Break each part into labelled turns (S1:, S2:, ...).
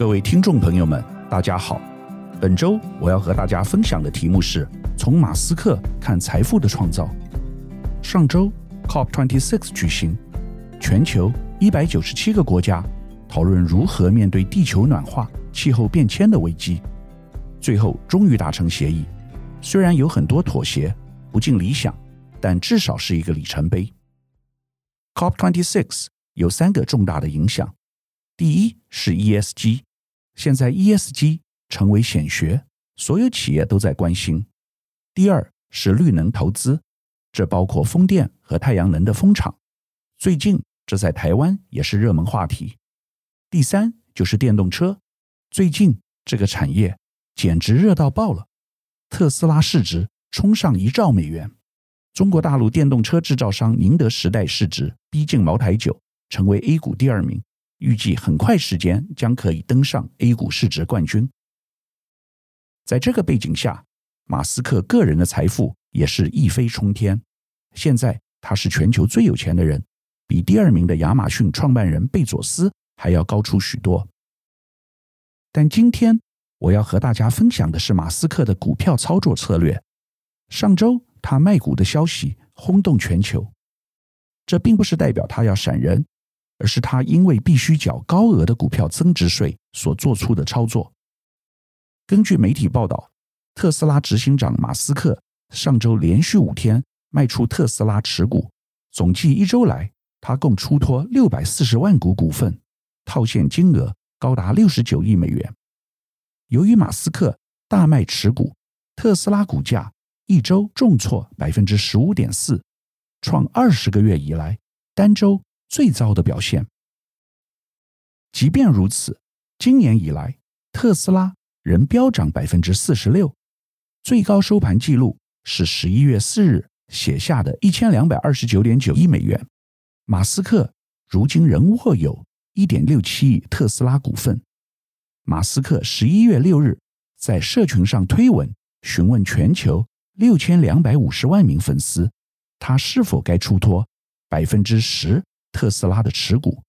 S1: 各位听众朋友们，大家好。本周我要和大家分享的题目是从马斯克看财富的创造。上周 COP26 举行，全球一百九十七个国家讨论如何面对地球暖化、气候变迁的危机，最后终于达成协议。虽然有很多妥协，不尽理想，但至少是一个里程碑。COP26 有三个重大的影响，第一是 ESG。现在 ESG 成为显学，所有企业都在关心。第二是绿能投资，这包括风电和太阳能的风场。最近这在台湾也是热门话题。第三就是电动车，最近这个产业简直热到爆了，特斯拉市值冲上一兆美元。中国大陆电动车制造商宁德时代市值逼近茅台酒，成为 A 股第二名。预计很快时间将可以登上 A 股市值冠军。在这个背景下，马斯克个人的财富也是一飞冲天。现在他是全球最有钱的人，比第二名的亚马逊创办人贝佐斯还要高出许多。但今天我要和大家分享的是马斯克的股票操作策略。上周他卖股的消息轰动全球，这并不是代表他要闪人。而是他因为必须缴高额的股票增值税所做出的操作。根据媒体报道，特斯拉执行长马斯克上周连续五天卖出特斯拉持股，总计一周来，他共出脱六百四十万股股份，套现金额高达六十九亿美元。由于马斯克大卖持股，特斯拉股价一周重挫百分之十五点四，创二十个月以来单周最糟的表现。即便如此，今年以来，特斯拉仍飙涨百分之四十六，最高收盘记录是十一月四日写下的一千两百二十九点九亿美元。马斯克如今仍握有一点六七亿特斯拉股份。马斯克十一月六日在社群上推文询问全球六千两百五十万名粉丝，他是否该出脱百分之十。特斯拉的持股，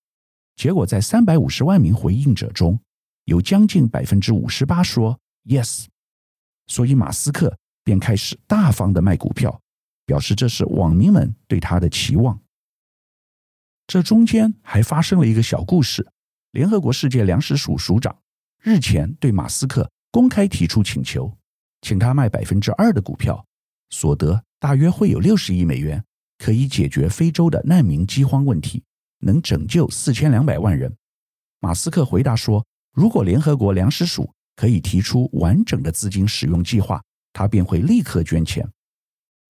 S1: 结果在三百五十万名回应者中，有将近百分之五十八说 yes，所以马斯克便开始大方的卖股票，表示这是网民们对他的期望。这中间还发生了一个小故事：联合国世界粮食署署长日前对马斯克公开提出请求，请他卖百分之二的股票，所得大约会有六十亿美元。可以解决非洲的难民饥荒问题，能拯救四千两百万人。马斯克回答说：“如果联合国粮食署可以提出完整的资金使用计划，他便会立刻捐钱。”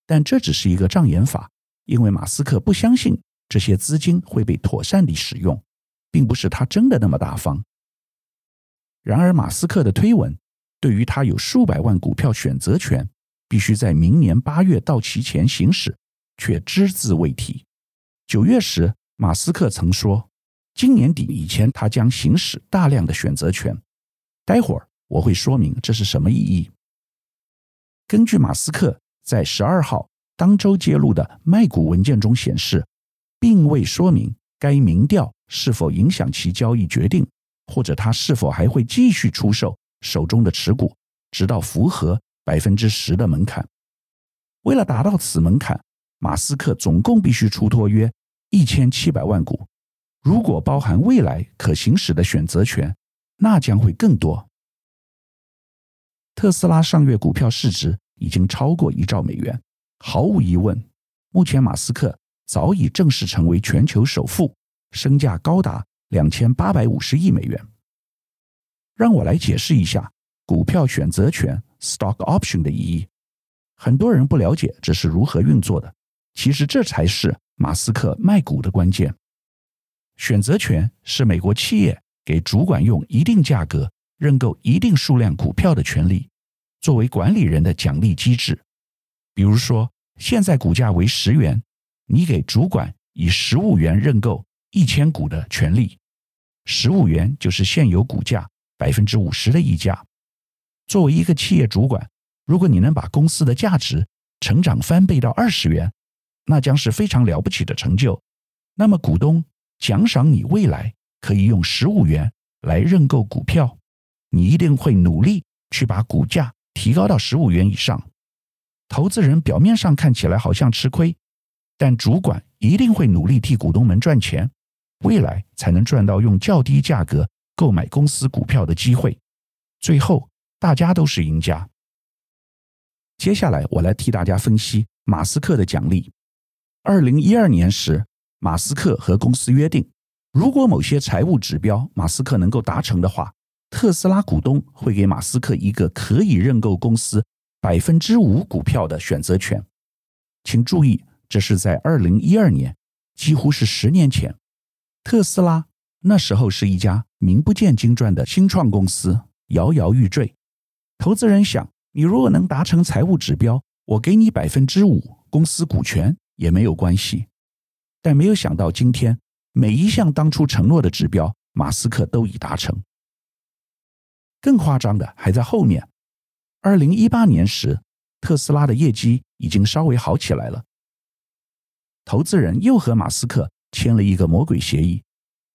S1: 但这只是一个障眼法，因为马斯克不相信这些资金会被妥善地使用，并不是他真的那么大方。然而，马斯克的推文对于他有数百万股票选择权，必须在明年八月到期前行使。却只字未提。九月时，马斯克曾说，今年底以前他将行使大量的选择权。待会儿我会说明这是什么意义。根据马斯克在十二号当周揭露的卖股文件中显示，并未说明该民调是否影响其交易决定，或者他是否还会继续出售手中的持股，直到符合百分之十的门槛。为了达到此门槛，马斯克总共必须出脱约一千七百万股，如果包含未来可行使的选择权，那将会更多。特斯拉上月股票市值已经超过一兆美元，毫无疑问，目前马斯克早已正式成为全球首富，身价高达两千八百五十亿美元。让我来解释一下股票选择权 （stock option） 的意义，很多人不了解这是如何运作的。其实这才是马斯克卖股的关键。选择权是美国企业给主管用一定价格认购一定数量股票的权利，作为管理人的奖励机制。比如说，现在股价为十元，你给主管以十五元认购一千股的权利，十五元就是现有股价百分之五十的溢价。作为一个企业主管，如果你能把公司的价值成长翻倍到二十元，那将是非常了不起的成就。那么，股东奖赏你未来可以用十五元来认购股票，你一定会努力去把股价提高到十五元以上。投资人表面上看起来好像吃亏，但主管一定会努力替股东们赚钱，未来才能赚到用较低价格购买公司股票的机会。最后，大家都是赢家。接下来，我来替大家分析马斯克的奖励。二零一二年时，马斯克和公司约定，如果某些财务指标马斯克能够达成的话，特斯拉股东会给马斯克一个可以认购公司百分之五股票的选择权。请注意，这是在二零一二年，几乎是十年前。特斯拉那时候是一家名不见经传的新创公司，摇摇欲坠。投资人想，你如果能达成财务指标，我给你百分之五公司股权也没有关系。但没有想到，今天每一项当初承诺的指标，马斯克都已达成。更夸张的还在后面。二零一八年时，特斯拉的业绩已经稍微好起来了。投资人又和马斯克签了一个魔鬼协议。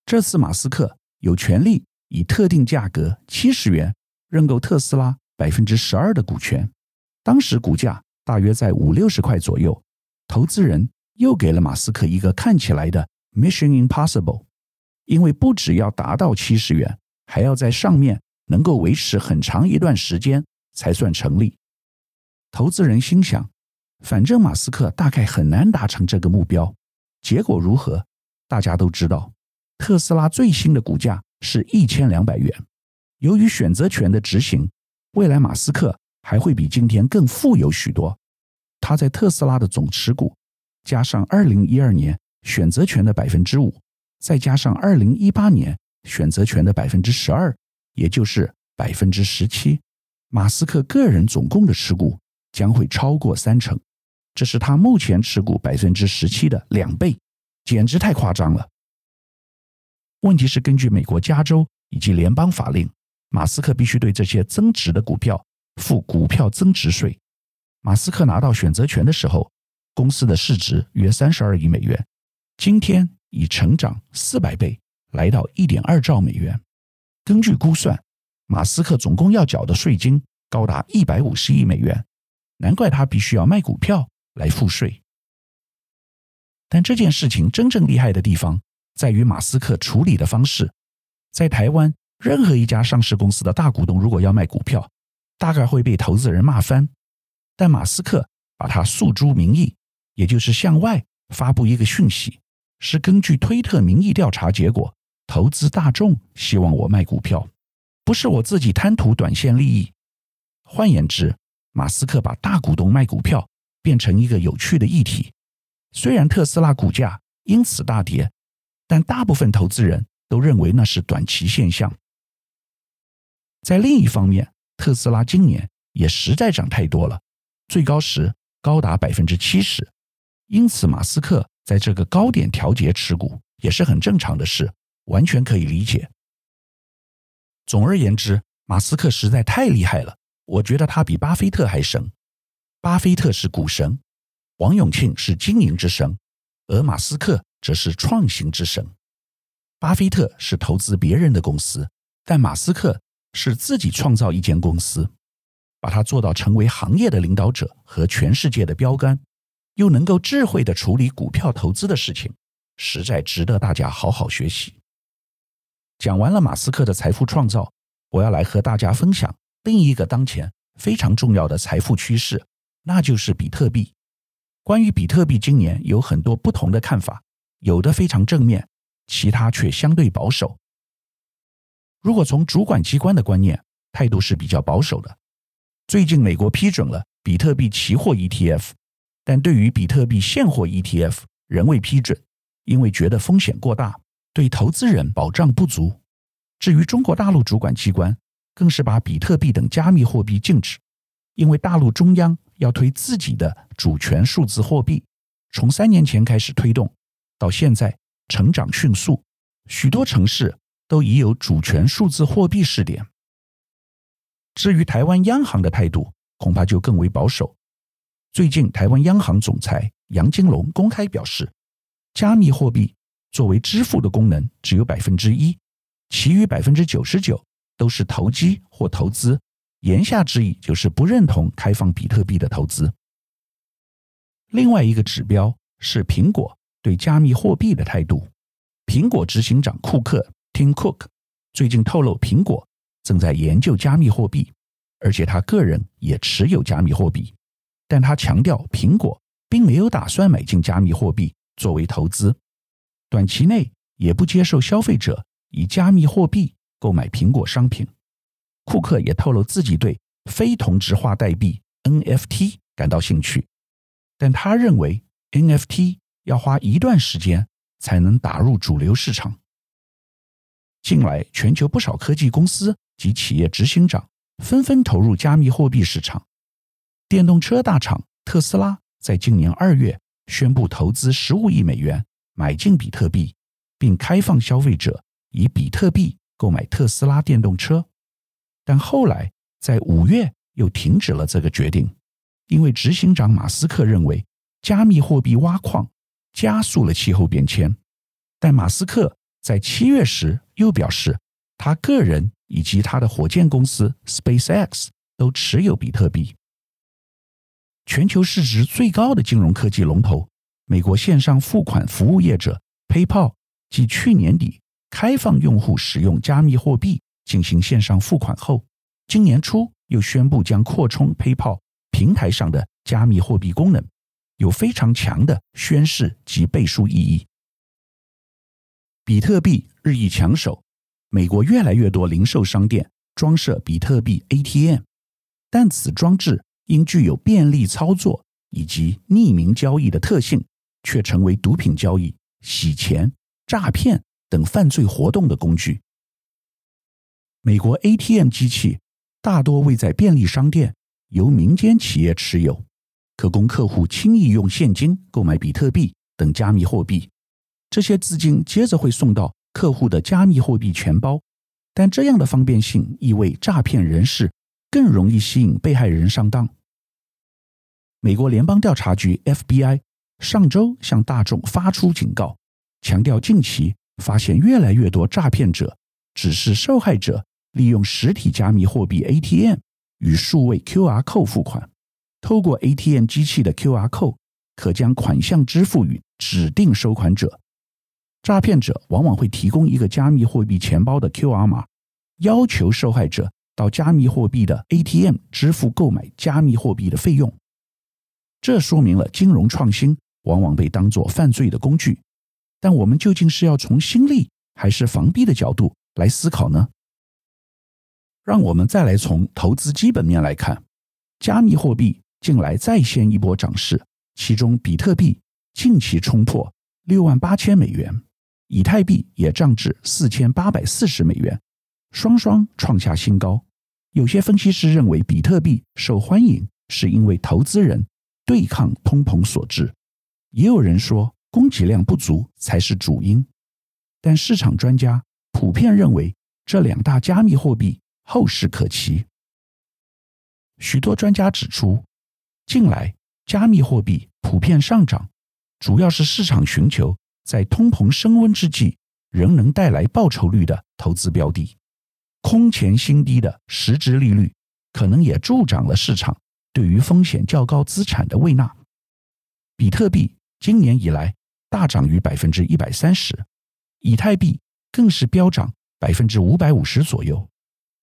S1: 这次马斯克有权利以特定价格七十元认购特斯拉。百分之十二的股权，当时股价大约在五六十块左右。投资人又给了马斯克一个看起来的 Mission Impossible，因为不只要达到七十元，还要在上面能够维持很长一段时间才算成立。投资人心想，反正马斯克大概很难达成这个目标。结果如何？大家都知道，特斯拉最新的股价是一千两百元。由于选择权的执行。未来，马斯克还会比今天更富有许多。他在特斯拉的总持股，加上二零一二年选择权的百分之五，再加上二零一八年选择权的百分之十二，也就是百分之十七，马斯克个人总共的持股将会超过三成。这是他目前持股百分之十七的两倍，简直太夸张了。问题是，根据美国加州以及联邦法令。马斯克必须对这些增值的股票付股票增值税。马斯克拿到选择权的时候，公司的市值约三十二亿美元，今天已成长四百倍，来到一点二兆美元。根据估算，马斯克总共要缴的税金高达一百五十亿美元，难怪他必须要卖股票来付税。但这件事情真正厉害的地方在于马斯克处理的方式，在台湾。任何一家上市公司的大股东如果要卖股票，大概会被投资人骂翻。但马斯克把它诉诸民意，也就是向外发布一个讯息，是根据推特民意调查结果，投资大众希望我卖股票，不是我自己贪图短线利益。换言之，马斯克把大股东卖股票变成一个有趣的议题。虽然特斯拉股价因此大跌，但大部分投资人都认为那是短期现象。在另一方面，特斯拉今年也实在涨太多了，最高时高达百分之七十，因此马斯克在这个高点调节持股也是很正常的事，完全可以理解。总而言之，马斯克实在太厉害了，我觉得他比巴菲特还神。巴菲特是股神，王永庆是经营之神，而马斯克则是创新之神。巴菲特是投资别人的公司，但马斯克。是自己创造一间公司，把它做到成为行业的领导者和全世界的标杆，又能够智慧的处理股票投资的事情，实在值得大家好好学习。讲完了马斯克的财富创造，我要来和大家分享另一个当前非常重要的财富趋势，那就是比特币。关于比特币，今年有很多不同的看法，有的非常正面，其他却相对保守。如果从主管机关的观念，态度是比较保守的。最近美国批准了比特币期货 ETF，但对于比特币现货 ETF 仍未批准，因为觉得风险过大，对投资人保障不足。至于中国大陆主管机关，更是把比特币等加密货币禁止，因为大陆中央要推自己的主权数字货币，从三年前开始推动，到现在成长迅速，许多城市。都已有主权数字货币试点。至于台湾央行的态度，恐怕就更为保守。最近，台湾央行总裁杨金龙公开表示，加密货币作为支付的功能只有百分之一，其余百分之九十九都是投机或投资。言下之意就是不认同开放比特币的投资。另外一个指标是苹果对加密货币的态度。苹果执行长库克 （Tim Cook） 最近透露，苹果正在研究加密货币，而且他个人也持有加密货币。但他强调，苹果并没有打算买进加密货币作为投资，短期内也不接受消费者以加密货币购买苹果商品。库克也透露自己对非同质化代币 NFT 感到兴趣，但他认为 NFT 要花一段时间才能打入主流市场。近来，全球不少科技公司及企业执行长纷纷投入加密货币市场。电动车大厂特斯拉在今年二月宣布投资十五亿美元买进比特币，并开放消费者以比特币购买特斯拉电动车。但后来在五月又停止了这个决定，因为执行长马斯克认为加密货币挖矿加速了气候变迁。但马斯克在七月时又表示，他个人以及他的火箭公司 SpaceX 都持有比特币。全球市值最高的金融科技龙头美国线上付款服务业者 PayPal，继去年底开放用户使用加密货币。进行线上付款后，今年初又宣布将扩充 PayPal 平台上的加密货币功能，有非常强的宣示及背书意义。比特币日益抢手，美国越来越多零售商店装设比特币 ATM，但此装置因具有便利操作以及匿名交易的特性，却成为毒品交易、洗钱、诈骗等犯罪活动的工具。美国 ATM 机器大多位在便利商店，由民间企业持有，可供客户轻易用现金购买比特币等加密货币。这些资金接着会送到客户的加密货币钱包，但这样的方便性意味诈骗人士更容易吸引被害人上当。美国联邦调查局 FBI 上周向大众发出警告，强调近期发现越来越多诈骗者指示受害者。利用实体加密货币 ATM 与数位 QR code 付款，透过 ATM 机器的 QR code，可将款项支付予指定收款者。诈骗者往往会提供一个加密货币钱包的 QR 码，要求受害者到加密货币的 ATM 支付购买加密货币的费用。这说明了金融创新往往被当作犯罪的工具。但我们究竟是要从新利还是防弊的角度来思考呢？让我们再来从投资基本面来看，加密货币近来再现一波涨势，其中比特币近期冲破六万八千美元，以太币也涨至四千八百四十美元，双双创下新高。有些分析师认为，比特币受欢迎是因为投资人对抗通膨所致，也有人说供给量不足才是主因。但市场专家普遍认为，这两大加密货币。后市可期。许多专家指出，近来加密货币普遍上涨，主要是市场寻求在通膨升温之际仍能带来报酬率的投资标的。空前新低的实质利率，可能也助长了市场对于风险较高资产的胃纳。比特币今年以来大涨逾百分之一百三十，以太币更是飙涨百分之五百五十左右。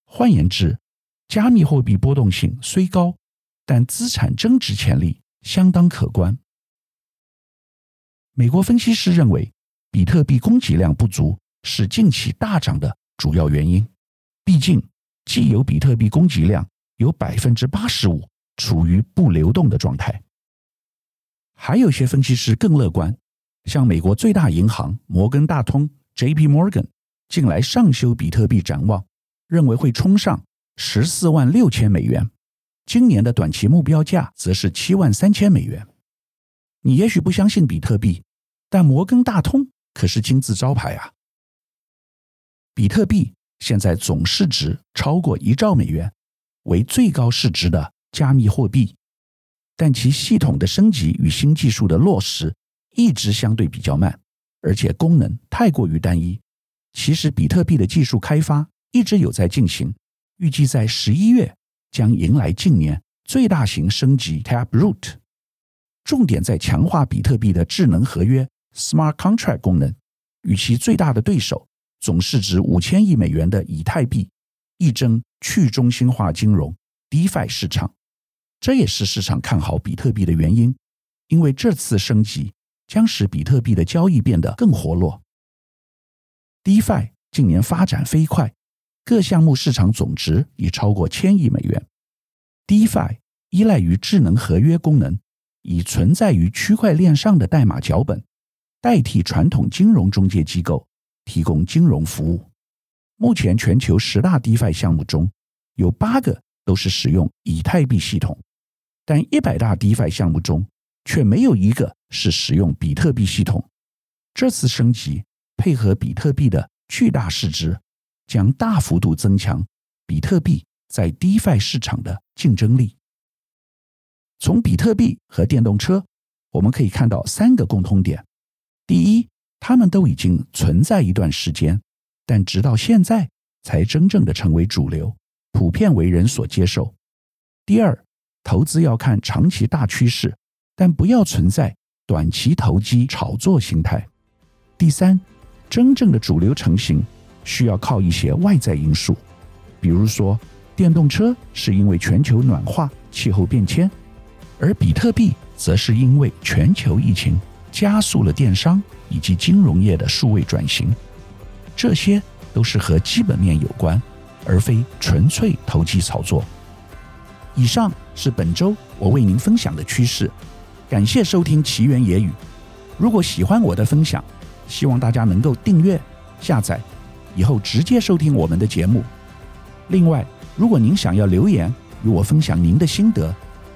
S1: 换言之，加密货币波动性虽高，但资产增值潜力相当可观。美国分析师认为，比特币供给量不足是近期大涨的主要原因。毕竟，既有比特币供给量有百分之八十五处于不流动的状态。还有些分析师更乐观，像美国最大银行摩根大通 （J.P. Morgan） 近来上修比特币展望。认为会冲上十四万六千美元，今年的短期目标价则是七万三千美元。你也许不相信比特币，但摩根大通可是金字招牌啊！比特币现在总市值超过一兆美元，为最高市值的加密货币，但其系统的升级与新技术的落实一直相对比较慢，而且功能太过于单一，其实比特币的技术开发一直有在进行，预计在十一月将迎来近年最大型升级 Taproot，重点在强化比特币的智能合约 Smart Contract 功能，与其最大的对手总市值五千亿美元的以太币一争去中心化金融 DeFi 市场。这也是市场看好比特币的原因，因为这次升级将使比特币的交易变得更活络。DeFi 近年发展飞快，各项目市场总值已超过千亿美元。DeFi 依赖于智能合约功能，以存在于区块链上的代码脚本代替传统金融中介机构提供金融服务。目前全球十大 DeFi 项目中有八个都是使用以太币系统。但一百大 DeFi 项目中，却没有一个是使用比特币系统。这次升级配合比特币的巨大市值，将大幅度增强比特币在 DeFi 市场的竞争力。从比特币和电动车，我们可以看到三个共通点：第一，它们都已经存在一段时间，但直到现在才真正的成为主流，普遍为人所接受；第二，投资要看长期大趋势，但不要存在短期投机炒作心态。第三，真正的主流成型需要靠一些外在因素，比如说电动车是因为全球暖化、气候变迁，而比特币则是因为全球疫情加速了电商以及金融业的数位转型。这些都是和基本面有关，而非纯粹投机炒作。以上是本周我为您分享的趋势，感谢收听奇缘野语。如果喜欢我的分享，希望大家能够订阅、下载，以后直接收听我们的节目。另外，如果您想要留言与我分享您的心得，